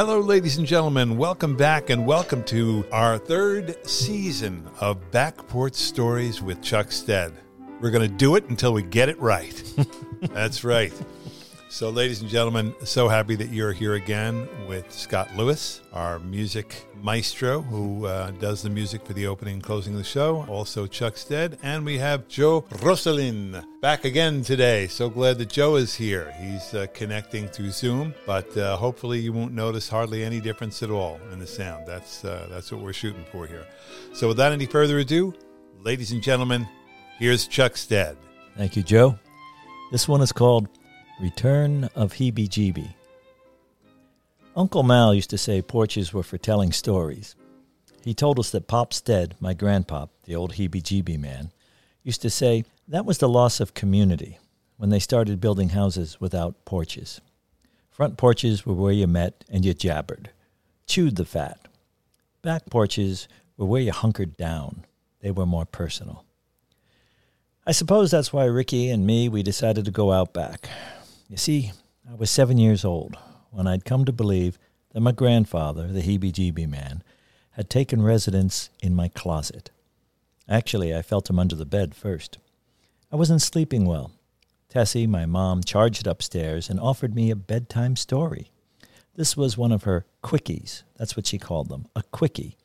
Hello, ladies and gentlemen. Welcome back and welcome to our third season of Back Porch Stories with Chuck Stead. We're going to do it until we get it right. That's right. So, ladies and gentlemen, so happy that you're here again with Scott Louis, our music maestro who uh, does the music for the opening and closing of the show. Also, Chuck Stead. And we have Joe Rosolen back again today. So glad that Joe is here. He's uh, connecting through Zoom, but uh, hopefully you won't notice hardly any difference at all in the sound. That's, uh, that's what we're shooting for here. So, without any further ado, ladies and gentlemen, here's Chuck Stead. Thank you, Joe. This one is called Return of Heebie Jeebie. Uncle Mal used to say porches were for telling stories. He told us that Pop Stead, my grandpop, the old heebie jeebie man, used to say that was the loss of community when they started building houses without porches. Front porches were where you met and you jabbered, chewed the fat. Back porches were where you hunkered down. They were more personal. I suppose that's why Ricky and me we decided to go out back. You see, I was seven years old when I'd come to believe that my grandfather, the heebie jeebie man, had taken residence in my closet. Actually, I felt him under the bed first. I wasn't sleeping well. Tessie, my mom, charged upstairs and offered me a bedtime story. This was one of her quickies. That's what she called them, a quickie,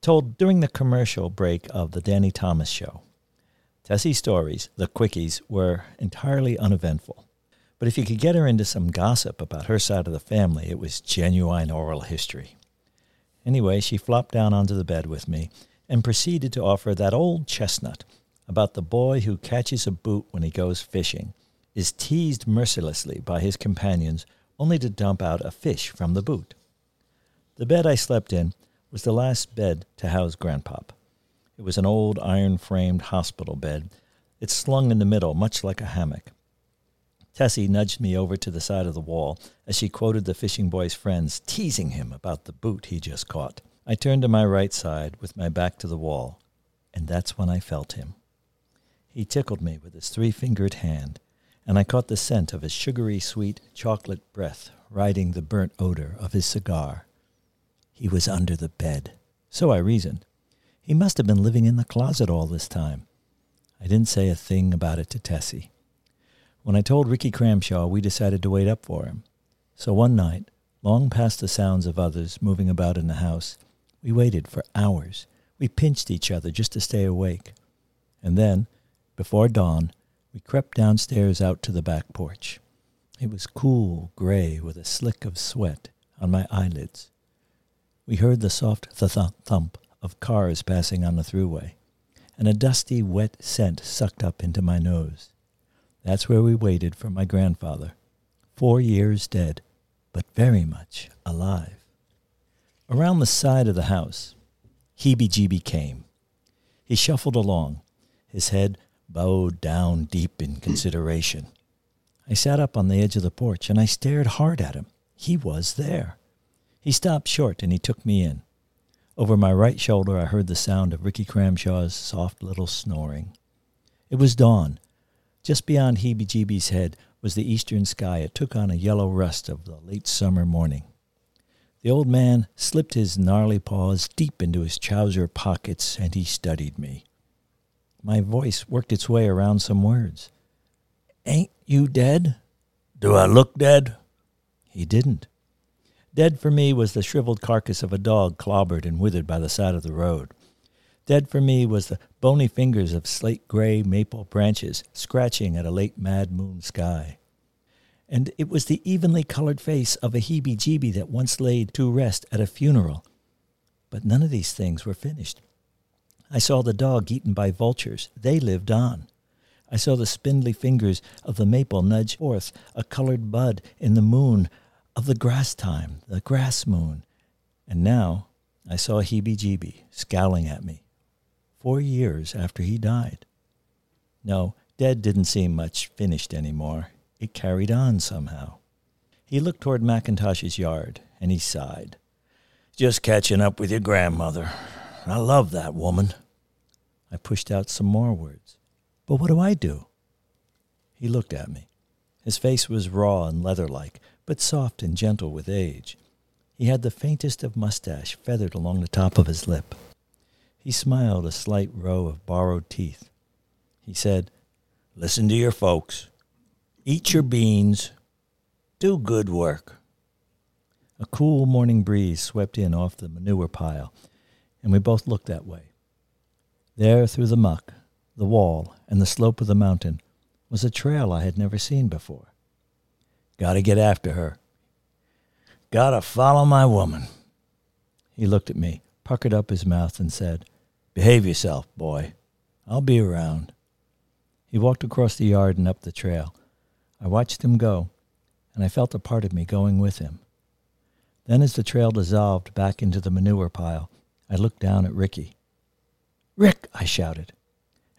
told during the commercial break of the Danny Thomas show. Tessie's stories, the quickies, were entirely uneventful. But if you could get her into some gossip about her side of the family, it was genuine oral history. Anyway, she flopped down onto the bed with me and proceeded to offer that old chestnut about the boy who catches a boot when he goes fishing, is teased mercilessly by his companions only to dump out a fish from the boot. The bed I slept in was the last bed to house Grandpop. It was an old iron framed hospital bed. It slung in the middle, much like a hammock. Tessie nudged me over to the side of the wall as she quoted the fishing boy's friends, teasing him about the boot he just caught. I turned to my right side with my back to the wall, and that's when I felt him. He tickled me with his three fingered hand, and I caught the scent of his sugary sweet chocolate breath riding the burnt odor of his cigar. He was under the bed. So I reasoned. He must have been living in the closet all this time. I didn't say a thing about it to Tessie. When I told Ricky Cramshaw, we decided to wait up for him. So one night, long past the sounds of others moving about in the house, we waited for hours. We pinched each other just to stay awake. And then, before dawn, we crept downstairs out to the back porch. It was cool gray with a slick of sweat on my eyelids. We heard the soft th- thump of cars passing on the throughway, and a dusty, wet scent sucked up into my nose. That's where we waited for my grandfather, four years dead, but very much alive. Around the side of the house, Heebie Jeebie came. He shuffled along, his head bowed down deep in consideration. I sat up on the edge of the porch and I stared hard at him. He was there. He stopped short and he took me in. Over my right shoulder, I heard the sound of Ricky Cramshaw's soft little snoring. It was dawn, just beyond Heebie Jeebie's head was the eastern sky. It took on a yellow rust of the late summer morning. The old man slipped his gnarly paws deep into his trouser pockets and he studied me. My voice worked its way around some words. Ain't you dead? Do I look dead? He didn't. Dead for me was the shriveled carcass of a dog clobbered and withered by the side of the road. Dead for me was the bony fingers of slate gray maple branches scratching at a late mad moon sky. And it was the evenly colored face of a heebie jeebie that once laid to rest at a funeral. But none of these things were finished. I saw the dog eaten by vultures. They lived on. I saw the spindly fingers of the maple nudge forth a colored bud in the moon of the grass time, the grass moon. And now I saw Heebie Jeebie scowling at me four years after he died. No, dead didn't seem much finished anymore. It carried on somehow. He looked toward McIntosh's yard and he sighed. Just catching up with your grandmother. I love that woman. I pushed out some more words. But what do I do? He looked at me. His face was raw and leather like, but soft and gentle with age. He had the faintest of mustache feathered along the top of his lip. He smiled a slight row of borrowed teeth. He said, Listen to your folks. Eat your beans. Do good work. A cool morning breeze swept in off the manure pile, and we both looked that way. There, through the muck, the wall, and the slope of the mountain, was a trail I had never seen before. Gotta get after her. Gotta follow my woman. He looked at me, puckered up his mouth, and said, Behave yourself, boy. I'll be around. He walked across the yard and up the trail. I watched him go, and I felt a part of me going with him. Then, as the trail dissolved back into the manure pile, I looked down at Ricky. Rick, I shouted,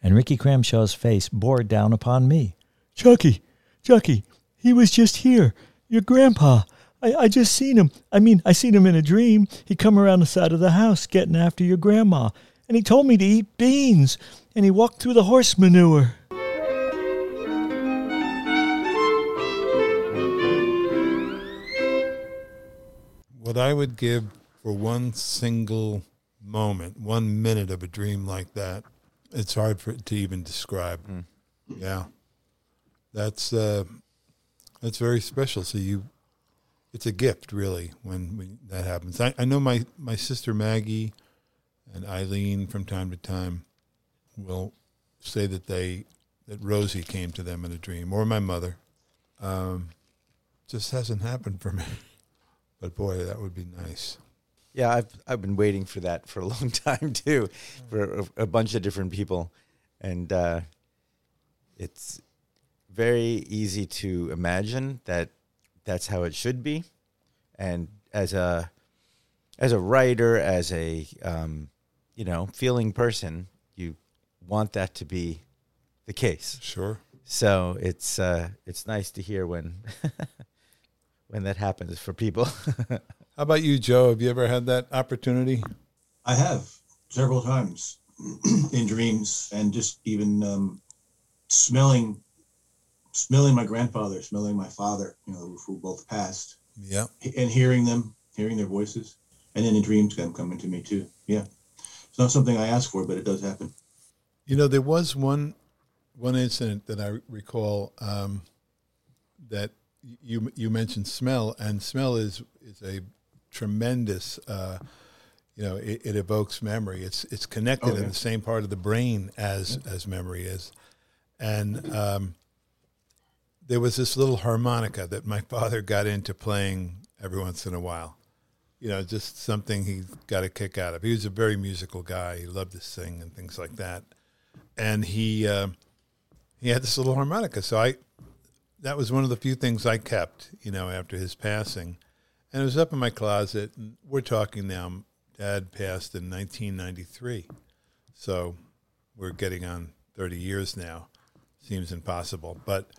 and Ricky Cramshaw's face bore down upon me. Chucky, Chucky, he was just here. Your grandpa. I, I just seen him. I mean, I seen him in a dream. He come around the side of the house getting after your grandma, and he told me to eat beans, and he walked through the horse manure. What I would give for one single moment, one minute of a dream like that, it's hard for it to even describe. Yeah, that's uh, that's very special. So you, it's a gift, really, when, when that happens. I, I know my my sister Maggie and Eileen from time to time will say that they that Rosie came to them in a dream, or my mother. Um, just hasn't happened for me. But boy, that would be nice. Yeah, I've I've been waiting for that for a long time too, for a, a bunch of different people, and uh, it's very easy to imagine that that's how it should be, and as a as a writer, as a um, you know feeling person, you want that to be the case. Sure. So it's uh, it's nice to hear when when that happens for people. How about you, Joe? Have you ever had that opportunity? I have several times in dreams, and just even um, smelling, smelling my grandfather, smelling my father, you know, who both passed, Yeah. and hearing them, hearing their voices, and then the dreams them coming to me too. Yeah, it's not something I ask for, but it does happen. You know, there was one one incident that I recall um, that you you mentioned smell, and smell is is a tremendous. Uh, you know, it, it evokes memory. It's it's connected Oh, in the same part of the brain as as memory is, and um, there was this little harmonica that my father got into playing every once in a while. You know, just something he got a kick out of. He was a very musical guy. He loved to sing and things like that. And he uh, he had this little harmonica. So I that was one of the few things I kept. You know, after his passing, and it was up in my closet. And we're talking now. Dad passed in 1993, so we're getting on 30 years now. Seems impossible, but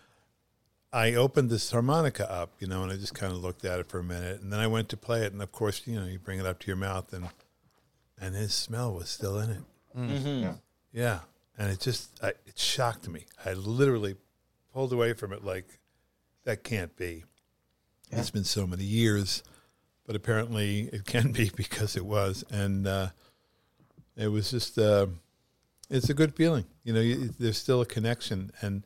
I opened this harmonica up, you know, and I just kind of looked at it for a minute, and then I went to play it, and of course, you know, you bring it up to your mouth, and and his smell was still in it. Yeah. Yeah, and it just I, it shocked me. I literally pulled away from it like that can't be. It's been so many years, but apparently it can be because it was, and uh, it was just uh, it's a good feeling. You know, you, there's still a connection, and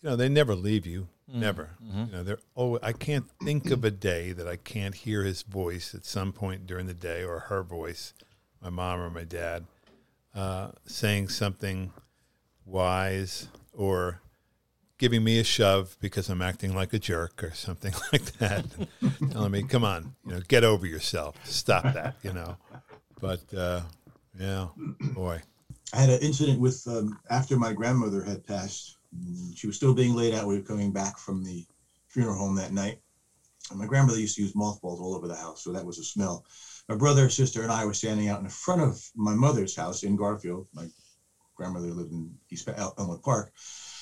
you know they never leave you. Never. You know, they're oh, I can't think of a day that I can't hear his voice at some point during the day, or her voice, my mom or my dad, uh, saying something wise or giving me a shove because I'm acting like a jerk or something like that, telling me, "Come on, you know, get over yourself, stop that," you know. But uh, yeah, boy, I had an incident with um, after my grandmother had passed. Mm, She was still being laid out. We were coming back from the funeral home that night. And my grandmother used to use mothballs all over the house, so that was a smell. My brother, sister, and I were standing out in the front of my mother's house in Garfield. My grandmother lived in East El- Elmwood Park.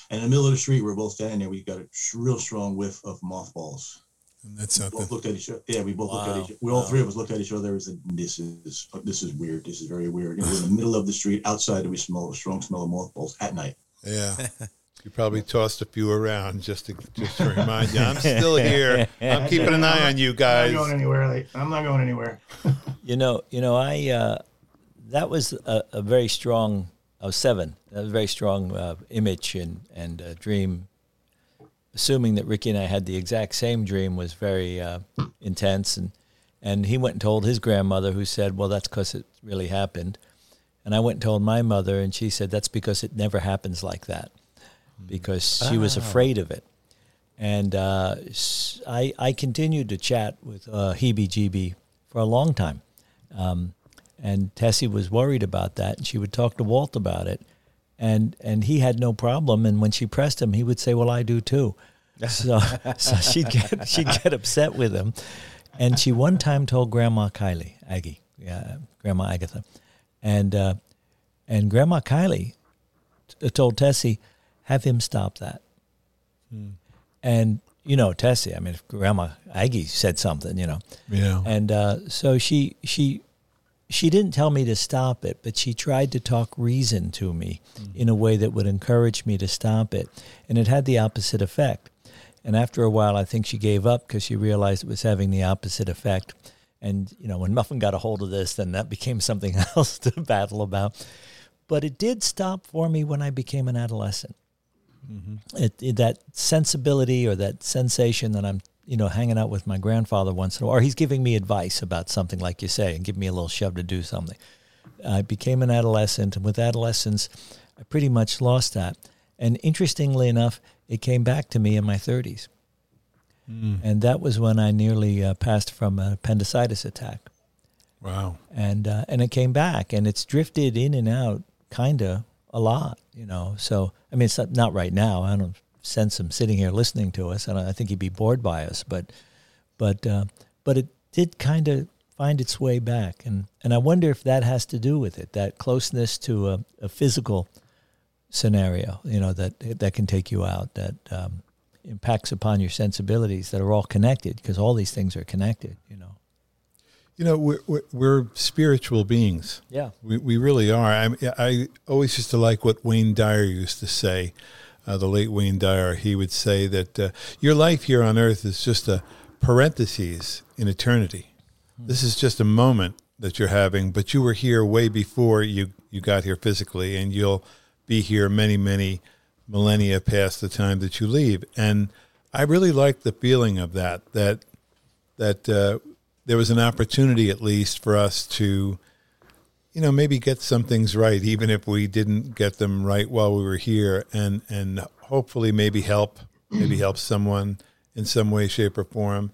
And in the middle of the street, we were both standing there. We got a real strong whiff of mothballs. and that's We something. both looked at each other. Yeah, we both looked at each. We all Wow. three of us looked at each other. and said, "This is this is weird. This is very weird." And we're in the middle of the street outside, and we smell a strong smell of mothballs at night. Yeah, You probably tossed a few around just to just to remind you I'm still here. I'm keeping an eye on you guys. I'm guys. not going anywhere. Like, I'm not going anywhere. You know, you know, I uh, that was a, a very strong. I was seven. That was a very strong uh, image and and uh, dream. Assuming that Ricky and I had the exact same dream was very uh, intense, and and he went and told his grandmother, who said, "Well, that's because it really happened." And I went and told my mother, and she said, "That's because it never happens like that," because she was afraid of it. And uh, I I continued to chat with uh, Heebie Jeebie for a long time. Um, and Tessie was worried about that, and she would talk to Walt about it, and and he had no problem. And when she pressed him, he would say, "Well, I do too." So, so she'd get she'd get upset with him, and she one time told Grandma Kylie Aggie, yeah, Grandma Agatha, and uh, and Grandma Kylie t- told Tessie, "Have him stop that." And you know, Tessie. I mean, Grandma Aggie said something, you know, Yeah. and uh, so she she she didn't tell me to stop it, but she tried to talk reason to me in a way that would encourage me to stop it, and it had the opposite effect. And after a while, I think she gave up because she realized it was having the opposite effect. And you know, when Muffin got a hold of this, then that became something else to battle about. But it did stop for me when I became an adolescent. It, it, that sensibility or that sensation that I'm, you know, hanging out with my grandfather once in a while, or he's giving me advice about something, like you say, and give me a little shove to do something. I became an adolescent, and with adolescence, I pretty much lost that. And interestingly enough, it came back to me in my 30s. And that was when I nearly uh, passed from an appendicitis attack Wow. and uh, and it came back and it's drifted in and out kind of a lot you know so i mean it's not, right now. I don't sense him sitting here listening to us and i think he'd be bored by us but but uh, but it did kind of find its way back and and i wonder if that has to do with it that closeness to a, a physical scenario you know that that can take you out that um, impacts upon your sensibilities that are all connected because all these things are connected you know You know, we're, we're, we're spiritual beings. yeah We, we really are. I, I always used to like what Wayne Dyer used to say, uh, the late Wayne Dyer. He would say that uh, your life here on earth is just a parenthesis in eternity. This is just a moment that you're having, but you were here way before you, you got here physically, and you'll be here many, many millennia past the time that you leave. And I really like the feeling of that, that, that uh, there was an opportunity at least for us to you know maybe get some things right even if we didn't get them right while we were here and and hopefully maybe help maybe help someone in some way shape or form.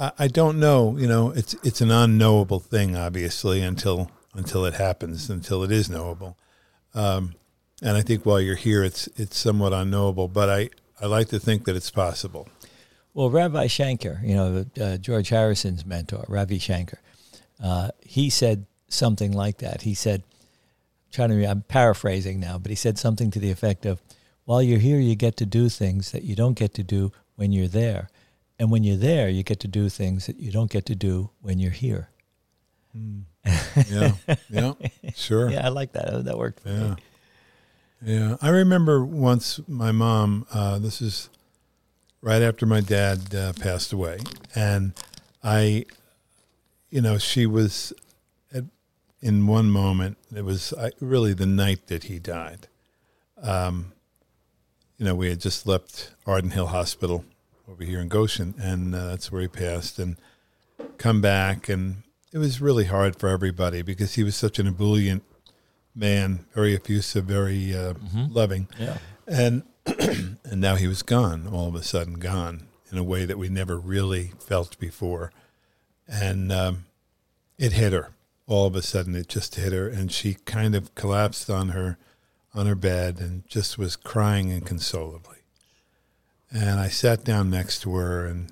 I, don't know you know it's it's an unknowable thing obviously until until it happens until it is knowable. Um, and I think while you're here it's it's somewhat unknowable but I I like to think that it's possible Well, Rabbi Shankar, you know, uh, George Harrison's mentor, Ravi Shankar, uh, he said something like that. He said, trying to, I'm paraphrasing now, but he said something to the effect of, while you're here, you get to do things that you don't get to do when you're there. And when you're there, you get to do things that you don't get to do when you're here. yeah yeah sure Yeah, I like that. That worked for Yeah. me. Yeah. I remember once my mom, uh, this is right after my dad uh, passed away. And I, you know, she was at, in one moment, it was I, really the night that he died. Um, you know, we had just left Arden Hill Hospital over here in Goshen, and uh, that's where he passed. And come back, and it was really hard for everybody because he was such an ebullient man, very effusive, very uh, loving, Yeah. and and now he was gone, all of a sudden gone in a way that we never really felt before, and um, it hit her. All of a sudden, it just hit her, and she kind of collapsed on her on her bed and just was crying inconsolably. And I sat down next to her and,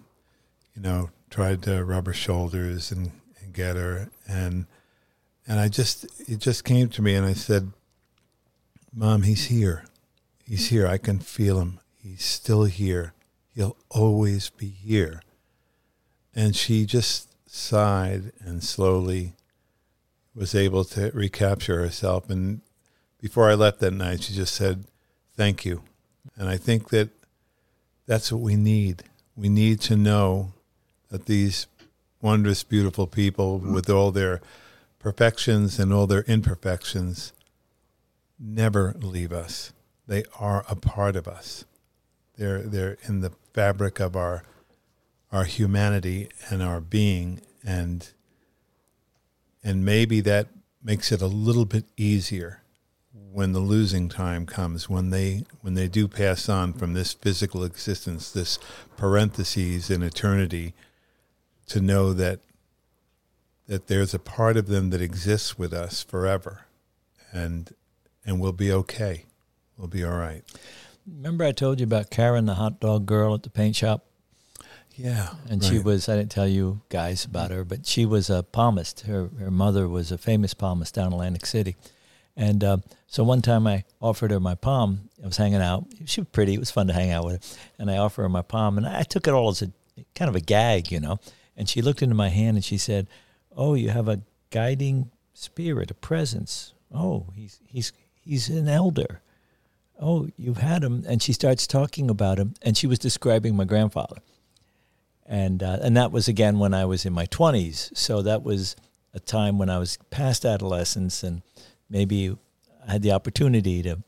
you know, tried to rub her shoulders and, and get her. And and I just it just came to me and I said, Mom, he's here. He's here. I can feel him. He's still here. He'll always be here. And she just sighed and slowly was able to recapture herself. And before I left that night, she just said, Thank you. And I think that that's what we need. We need to know that these wondrous, beautiful people, with all their perfections and all their imperfections, never leave us. They are a part of us. They're they're in the fabric of our our humanity and our being and and maybe that makes it a little bit easier when the losing time comes when they when they do pass on from this physical existence this parentheses in eternity to know that that there's a part of them that exists with us forever and and we'll be okay we'll be all right Remember, I told you about Karen, the hot dog girl at the paint shop? yeah And she was, I didn't tell you guys about her, but she was a palmist. Her, her mother was a famous palmist down in Atlantic City. And uh, so one time I offered her my palm. I was hanging out. She was pretty. It was fun to hang out with her. And I offered her my palm. And I took it all as a kind of a gag, you know. And she looked into my hand and she said, Oh, you have a guiding spirit, a presence. Oh, he's, he's, he's an elder. Oh, you've had him. And she starts talking about him. And she was describing my grandfather and uh, and that was again when I was in my twenties. So that was a time when I was past adolescence, and maybe I had the opportunity to,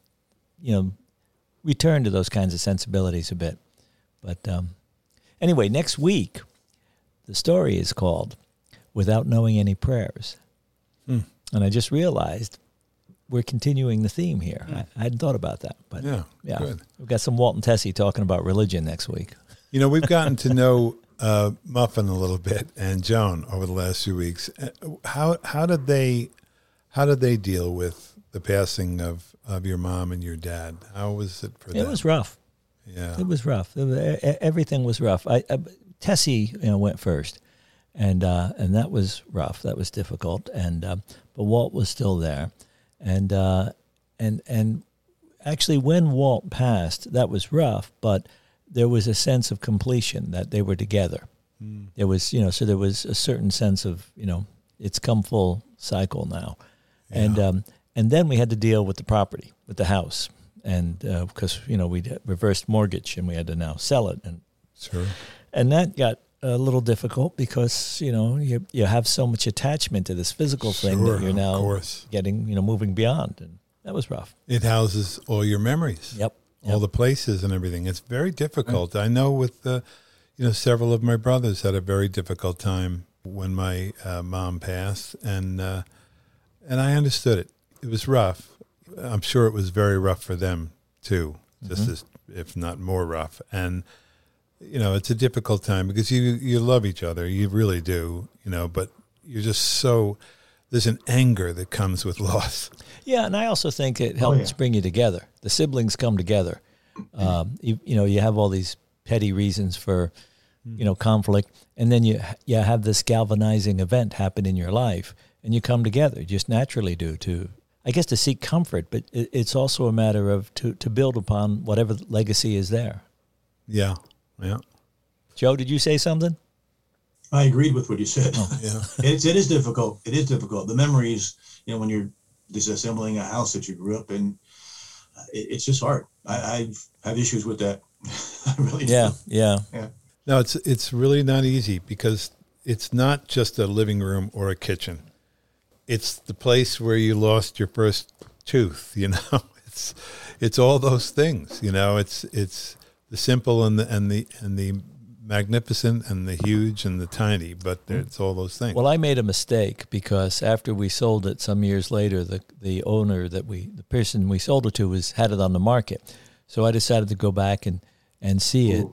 you know, return to those kinds of sensibilities a bit. But um, anyway, next week, the story is called "Without Knowing Any Prayers," Hmm. and I just realized we're continuing the theme here. I, I hadn't thought about that, but yeah yeah, good we've got some Walton Tessie talking about religion next week. You know, we've gotten to know uh, Muffin a little bit and Joan over the last few weeks. Uh, How how did they how did they deal with the passing of, of your mom and your dad? How was it for It them? It was rough. yeah, It was rough. It was, everything was rough. I, I Tessie you know, went first, and uh, and that was rough. That was difficult. And uh, but Walt was still there, and uh, and and actually when Walt passed, that was rough. But there was a sense of completion that they were together. There was you know so there was a certain sense of you know it's come full cycle now, and um, and then we had to deal with the property with the house and because you know we reversed mortgage and we had to now sell it and sure. and that got a little difficult because you know you you have so much attachment to this physical thing Sure, that you're now getting you know moving beyond and that was rough It houses all your memories. yep all the places and everything. It's very difficult. I know with the, you know, several of my brothers had a very difficult time when my uh, mom passed, and uh, and I understood it. It was rough. I'm sure it was very rough for them too, just as if not more rough. And you know, it's a difficult time because you you love each other, you really do, you know, but you're just so there's an anger that comes with loss. Yeah, and I also think it helps yeah. bring you together. The siblings come together. Um, you, you know, you have all these petty reasons for, you know, conflict, and then you you have this galvanizing event happen in your life, and you come together. You just naturally do to, I guess, to seek comfort, but it, it's also a matter of to to build upon whatever legacy is there. Yeah, yeah, Joe, did you say something? I agreed with what you said. yeah. It's it is difficult. It is difficult. The memories, you know, when you're disassembling a house that you grew up in, uh, it, it's just hard. I, I have issues with that. I really do. Yeah, yeah, No, it's it's really not easy because it's not just a living room or a kitchen. It's the place where you lost your first tooth, you know. It's it's all those things, you know. It's it's the simple and the and the and the magnificent and the huge and the tiny, but it's all those things. Well, I made a mistake because after we sold it some years later, the the owner that we the person we sold it to was had it on the market, so I decided to go back and and see it,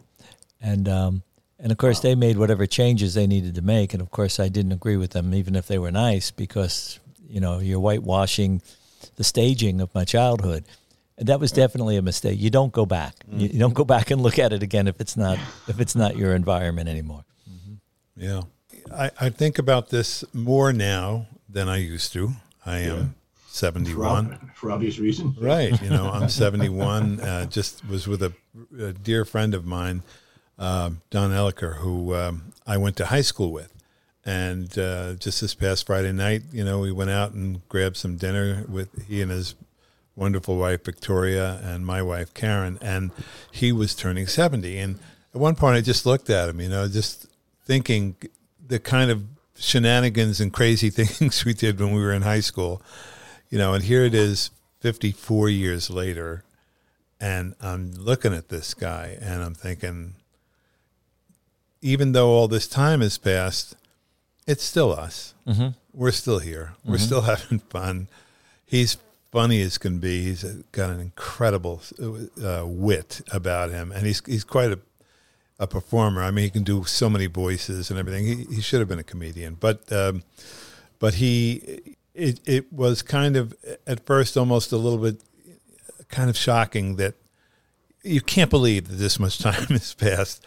and um and of course they made whatever changes they needed to make, and of course I didn't agree with them even if they were nice because you know you're whitewashing the staging of my childhood. And that was definitely a mistake. You don't go back. You, you don't go back and look at it again if it's not if it's not your environment anymore. Yeah. I, I think about this more now than I used to. I am For, 71. ob- for obvious reason. Right. You know, I'm 71. Uh, just was with a, a dear friend of mine, um, Don Elliker, who um, I went to high school with. And uh, just this past Friday night, you know, we went out and grabbed some dinner with he and his wonderful wife Victoria and my wife Karen, and he was turning seventy. And at one point, I just looked at him, you know, just thinking the kind of shenanigans and crazy things we did when we were in high school, you know. And here it is, fifty-four years later, and I'm looking at this guy, and I'm thinking, even though all this time has passed, it's still us. Mm-hmm. We're still here. We're still having fun. He's funny as can be. He's got an incredible uh, wit about him, and he's he's quite a a performer. I mean, he can do so many voices and everything. He, he should have been a comedian, but um, but he it it was kind of at first almost a little bit kind of shocking that you can't believe that this much time has passed.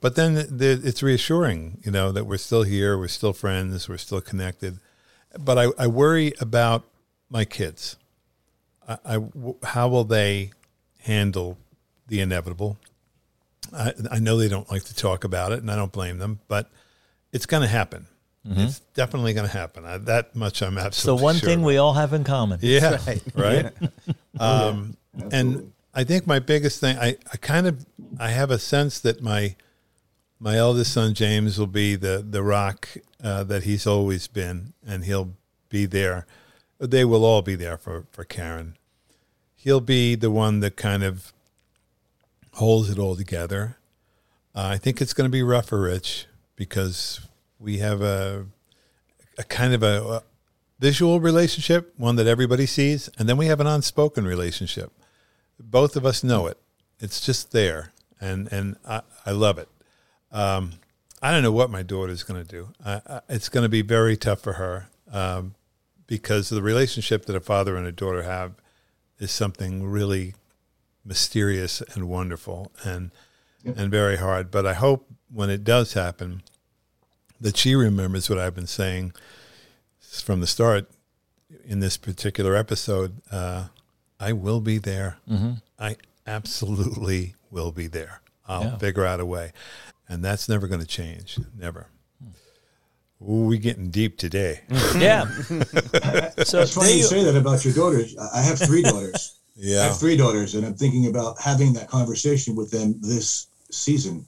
But then the, it's reassuring, you know, that we're still here, we're still friends, we're still connected. But I, I worry about my kids. I, I, how will they handle the inevitable? I, I know they don't like to talk about it, and I don't blame them, but it's going to happen. It's definitely going to happen. I, that much I'm So absolutely one sure thing about. we all have in common. Yeah. Right. Right. um, Absolutely. and I think my biggest thing, I, I kind of, I have a sense that my, my eldest son James will be the the rock uh, that he's always been, and he'll be there. They will all be there for for Karen. He'll be the one that kind of holds it all together. Uh, I think it's going to be rough for Rich because we have a a kind of a, a visual relationship, one that everybody sees, and then we have an unspoken relationship. Both of us know it. It's just there, and and I, I love it. Um, I don't know what my daughter's going to do. It's going to be very tough for her um, because the relationship that a father and a daughter have is something really mysterious and wonderful and Yep. and very hard. But I hope when it does happen that she remembers what I've been saying from the start in this particular episode. Uh, I will be there. Mm-hmm. I absolutely will be there. I'll Yeah. figure out a way. And that's never going to change. Never. Ooh, we getting deep today. Yeah. so It's funny there you you- say that about your daughters. I I have three daughters. Yeah. I have three daughters, and I'm thinking about having that conversation with them this season.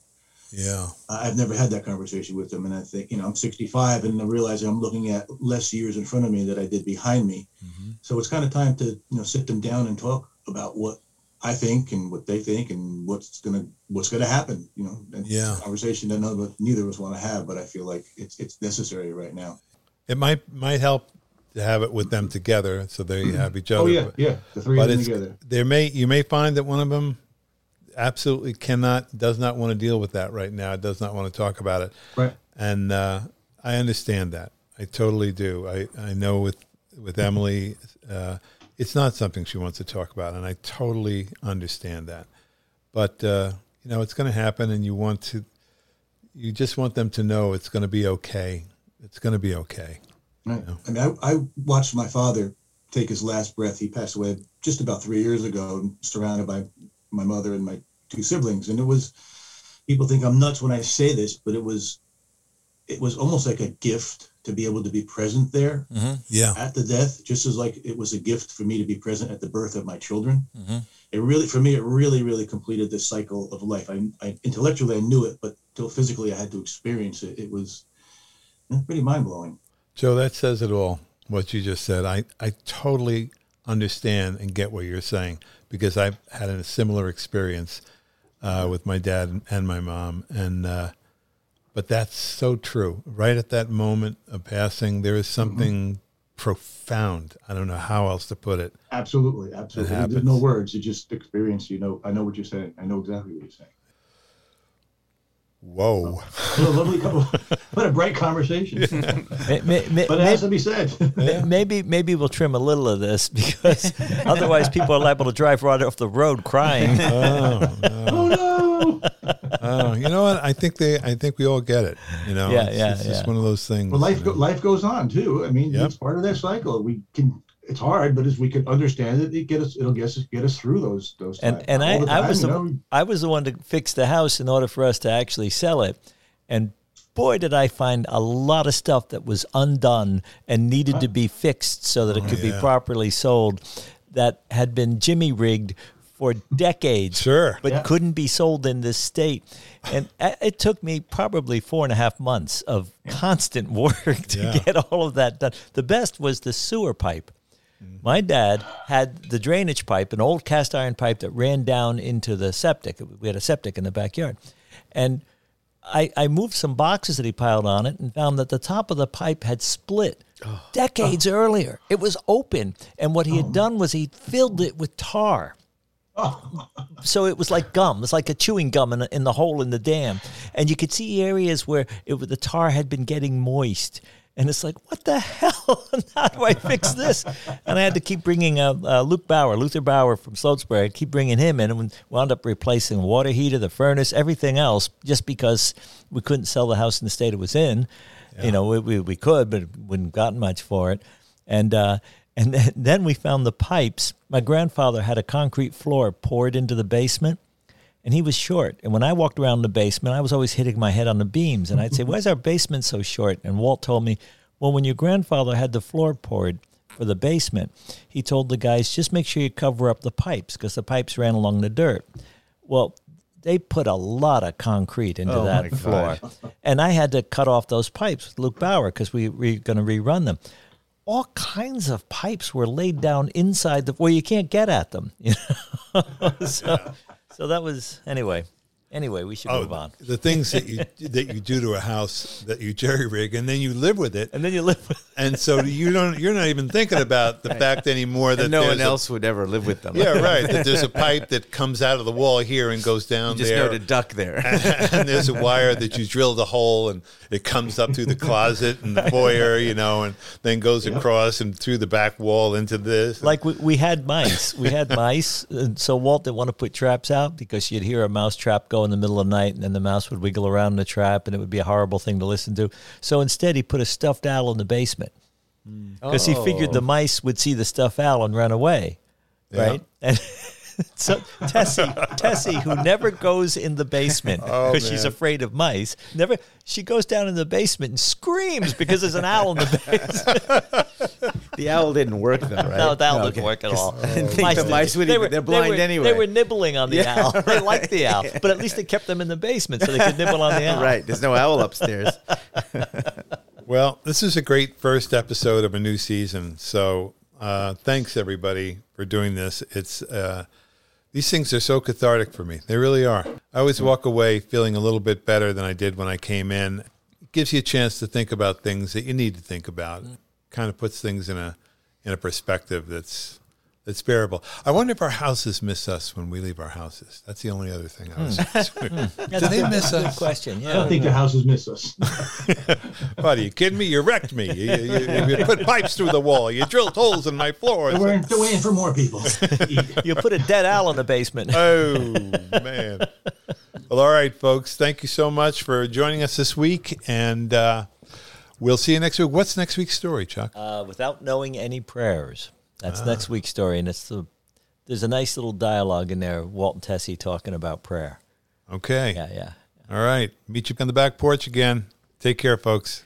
Yeah. I- I've never had that conversation with them, and I think you know I'm 65, and I realize I'm looking at less years in front of me that I did behind me. Mhm. So it's kind of time to you know sit them down and talk about what I think and what they think and what's gonna what's gonna happen. You know, and Yeah. conversation that none of neither of us want to have, but I feel like it's it's necessary right now. It might might help to have it with them together so they have each other. Oh yeah, yeah, the three but of them together. there may you may find that one of them absolutely cannot does not want to deal with that right now does not want to talk about it Right. and uh, I understand that I totally do I, I know with with Emily uh, it's not something she wants to talk about and I totally understand that but uh, you know it's going to happen and you want to you just want them to know it's going to be okay it's going to be okay Right. I mean, I, I watched my father take his last breath. He passed away just about three years ago, surrounded by my mother and my two siblings. And it was, people think I'm nuts when I say this, but it was, it was almost like a gift to be able to be present there Mhm, yeah at the death, just as like it was a gift for me to be present at the birth of my children. mhm. It really, for me, it really, really completed this cycle of life. I, I intellectually I knew it, but till physically I had to experience it. It was pretty mind blowing. Joe, that says it all. What you just said, I, I totally understand and get what you're saying because I've had a similar experience uh, with my dad and, and my mom, and uh, but that's so true. Right at that moment of passing, there is mm-hmm. something profound. I don't know how else to put it. Absolutely, absolutely. There's no words. You just experience. You know, I know what you're saying. I know exactly what you're saying. Whoa! What a lovely, couple. what a bright conversation. May- may- may- But it has to be said. may- maybe maybe we'll trim a little of this because otherwise people are liable to drive right off the road crying. Oh, no. oh no! oh, you know what? I think they. I think we all get it. You know, Yeah, it's, yeah, it's just one of those things. Well, life you go, know. life goes on too. I mean, Yep. it's part of that cycle. We can. It's hard, but as we can understand it, it get us. It'll get us get us through those those. and times. and I, All the I was the, know, I was the one to fix the house in order for us to actually sell it, and boy did I find a lot of stuff that was undone and needed to be fixed so that it oh, could be yeah. properly sold. that had been jimmy rigged for decades Sure. but Yeah. couldn't be sold in this state. And it took me probably four and a half months of constant work to Yeah. get all of that done. The best was the sewer pipe. Mm. My dad had the drainage pipe, an old cast iron pipe that ran down into the septic. We had a septic in the backyard. And I, I moved some boxes that he piled on it and found that the top of the pipe had split oh. decades oh. earlier. It was open. And what he had oh. done was he filled it with tar so it was like gum. It's like a chewing gum in, a, in the hole in the dam, and you could see areas where it, the tar had been getting moist. And it's like, what the hell? How do I fix this? And I had to keep bringing uh, uh, Luke Bauer, Luther Bauer from Sloatsburg. I'd keep bringing him in, and we wound up replacing the water heater, the furnace, everything else, just because we couldn't sell the house in the state it was in. You know, we, we, we could, but wouldn't gotten much for it. And uh, and then, then we found the pipes. My grandfather had a concrete floor poured into the basement, and he was short. And when I walked around the basement, I was always hitting my head on the beams. And I'd say, Why is our basement so short? And Walt told me, Well, when your grandfather had the floor poured for the basement, he told the guys, Just make sure you cover up the pipes because the pipes ran along the dirt. Well, they put a lot of concrete into Oh, that floor. and I had to cut off those pipes with Luke Bauer because we were going to rerun them. All kinds of pipes were laid down inside the where you can't get at them. You know? so, so that was anyway. Anyway, we should oh, move on. the things that you that you do to a house that you jerry rig and then you live with it, And then you live with and so you don't you're not even thinking about the fact anymore that And no there's one a- else would ever live with them. yeah, right. That there's a pipe that comes out of the wall here and goes down You just there. know to duck there. and there's a wire that you drilled a hole and it comes up through the closet and the foyer, you know, and then goes across and through the back wall into this. like we, we had mice. We had mice, and so Walt didn't want to put traps out because you'd hear a mouse trap go in the middle of the night, and then the mouse would wiggle around in the trap, and it would be a horrible thing to listen to. So instead, he put a stuffed owl in the basement hmm. because he figured the oh. mice would see the stuffed owl and run away, right? And so Tessie, Tessie, who never goes in the basement because she's afraid of mice, never she goes down in the basement and screams because there's an owl in the basement. the owl didn't work though, right? No, the owl No, didn't okay. work at all. I didn't think the mice would even- they're blind they were, anyway. They were nibbling on the Yeah, owl. They liked the owl, but at least they kept them in the basement so they could nibble on the owl. Right. There's no owl upstairs. Well, this is a great first episode of a new season. So uh, thanks everybody for doing this. It's uh, these things are so cathartic for me. They really are. I always hmm. walk away feeling a little bit better than I did when I came in. It gives you a chance to think about things that you need to think about. Hmm. Kind of puts things in a in a perspective that's that's bearable. I wonder if our houses miss us when we leave our houses. That's the only other thing I was. Do they miss Good us? question. I don't Yeah. think their houses miss us. What are you kidding me? You wrecked me. You, you, you, you put pipes through the wall. You drilled holes in my floors. They're, they're waiting for more people. You put a dead owl in the basement. Oh man. Well, all right, folks. Thank you so much for joining us this week, and uh, we'll see you next week. What's next week's story, Chuck? Uh, without knowing any prayers. That's Ah. next week's story, and it's the there's a nice little dialogue in there. Walt and Tessie talking about prayer. Okay. Yeah, yeah. All right. Meet you on the back porch again. Take care, folks.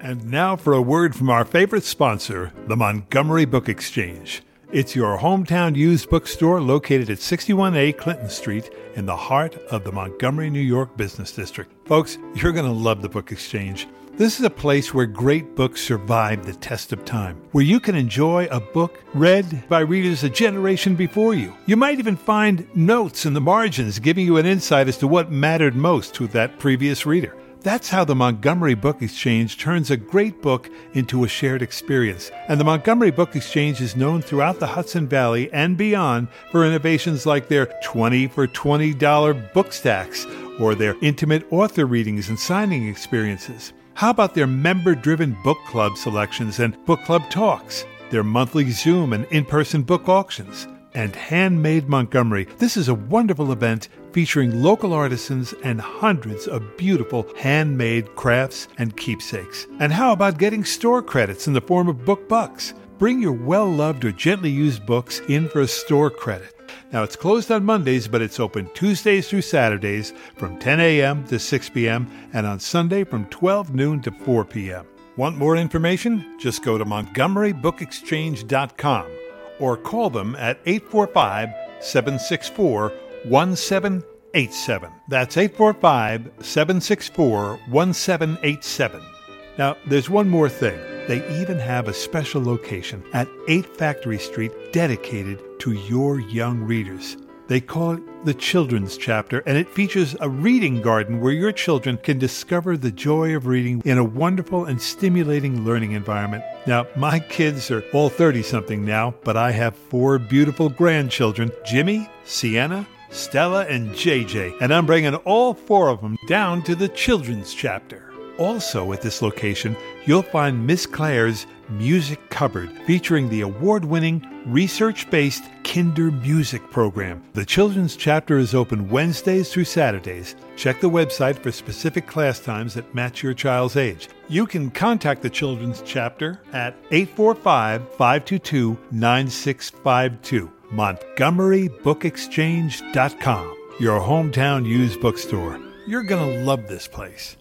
And now for a word from our favorite sponsor, the Montgomery Book Exchange. It's your hometown used bookstore located at 61A Clinton Street in the heart of the Montgomery, New York business district. Folks, you're going to love the Book Exchange. This is a place where great books survive the test of time, where you can enjoy a book read by readers a generation before you. You might even find notes in the margins giving you an insight as to what mattered most to that previous reader. That's how the Montgomery Book Exchange turns a great book into a shared experience. And the Montgomery Book Exchange is known throughout the Hudson Valley and beyond for innovations like their 20 for $20 book stacks or their intimate author readings and signing experiences. How about their member driven book club selections and book club talks, their monthly Zoom and in person book auctions? And Handmade Montgomery. This is a wonderful event featuring local artisans and hundreds of beautiful handmade crafts and keepsakes. And how about getting store credits in the form of book bucks? Bring your well loved or gently used books in for a store credit. Now, it's closed on Mondays, but it's open Tuesdays through Saturdays from 10 a.m. to 6 p.m. and on Sunday from 12 noon to 4 p.m. Want more information? Just go to montgomerybookexchange.com or call them at 845 764 1787. That's 845 764 1787. Now, there's one more thing. They even have a special location at 8 Factory Street dedicated to your young readers. They call it the Children's Chapter, and it features a reading garden where your children can discover the joy of reading in a wonderful and stimulating learning environment. Now, my kids are all 30 something now, but I have four beautiful grandchildren Jimmy, Sienna, Stella, and JJ, and I'm bringing all four of them down to the Children's Chapter. Also, at this location, you'll find Miss Claire's Music Cupboard, featuring the award winning, research based Kindermusik program. The children's chapter is open Wednesdays through Saturdays. Check the website for specific class times that match your child's age. You can contact the children's chapter at 845 522 9652. MontgomeryBookExchange.com, your hometown used bookstore. You're going to love this place.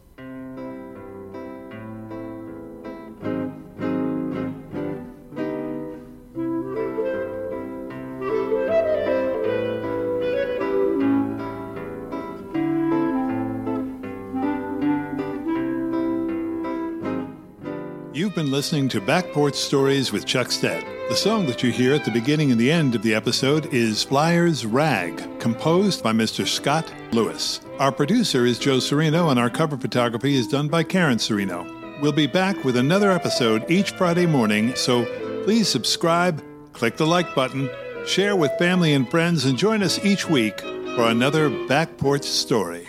Been listening to Back Porch Stories with Chuck Stead. The song that you hear at the beginning and the end of the episode is Flyers Rag, composed by Mr. Scott Louis. Our producer is Joe Sireno, and our cover photography is done by Karen Sireno. We'll be back with another episode each Friday morning, so please subscribe, click the like button, share with family and friends, and join us each week for another Back Porch Story.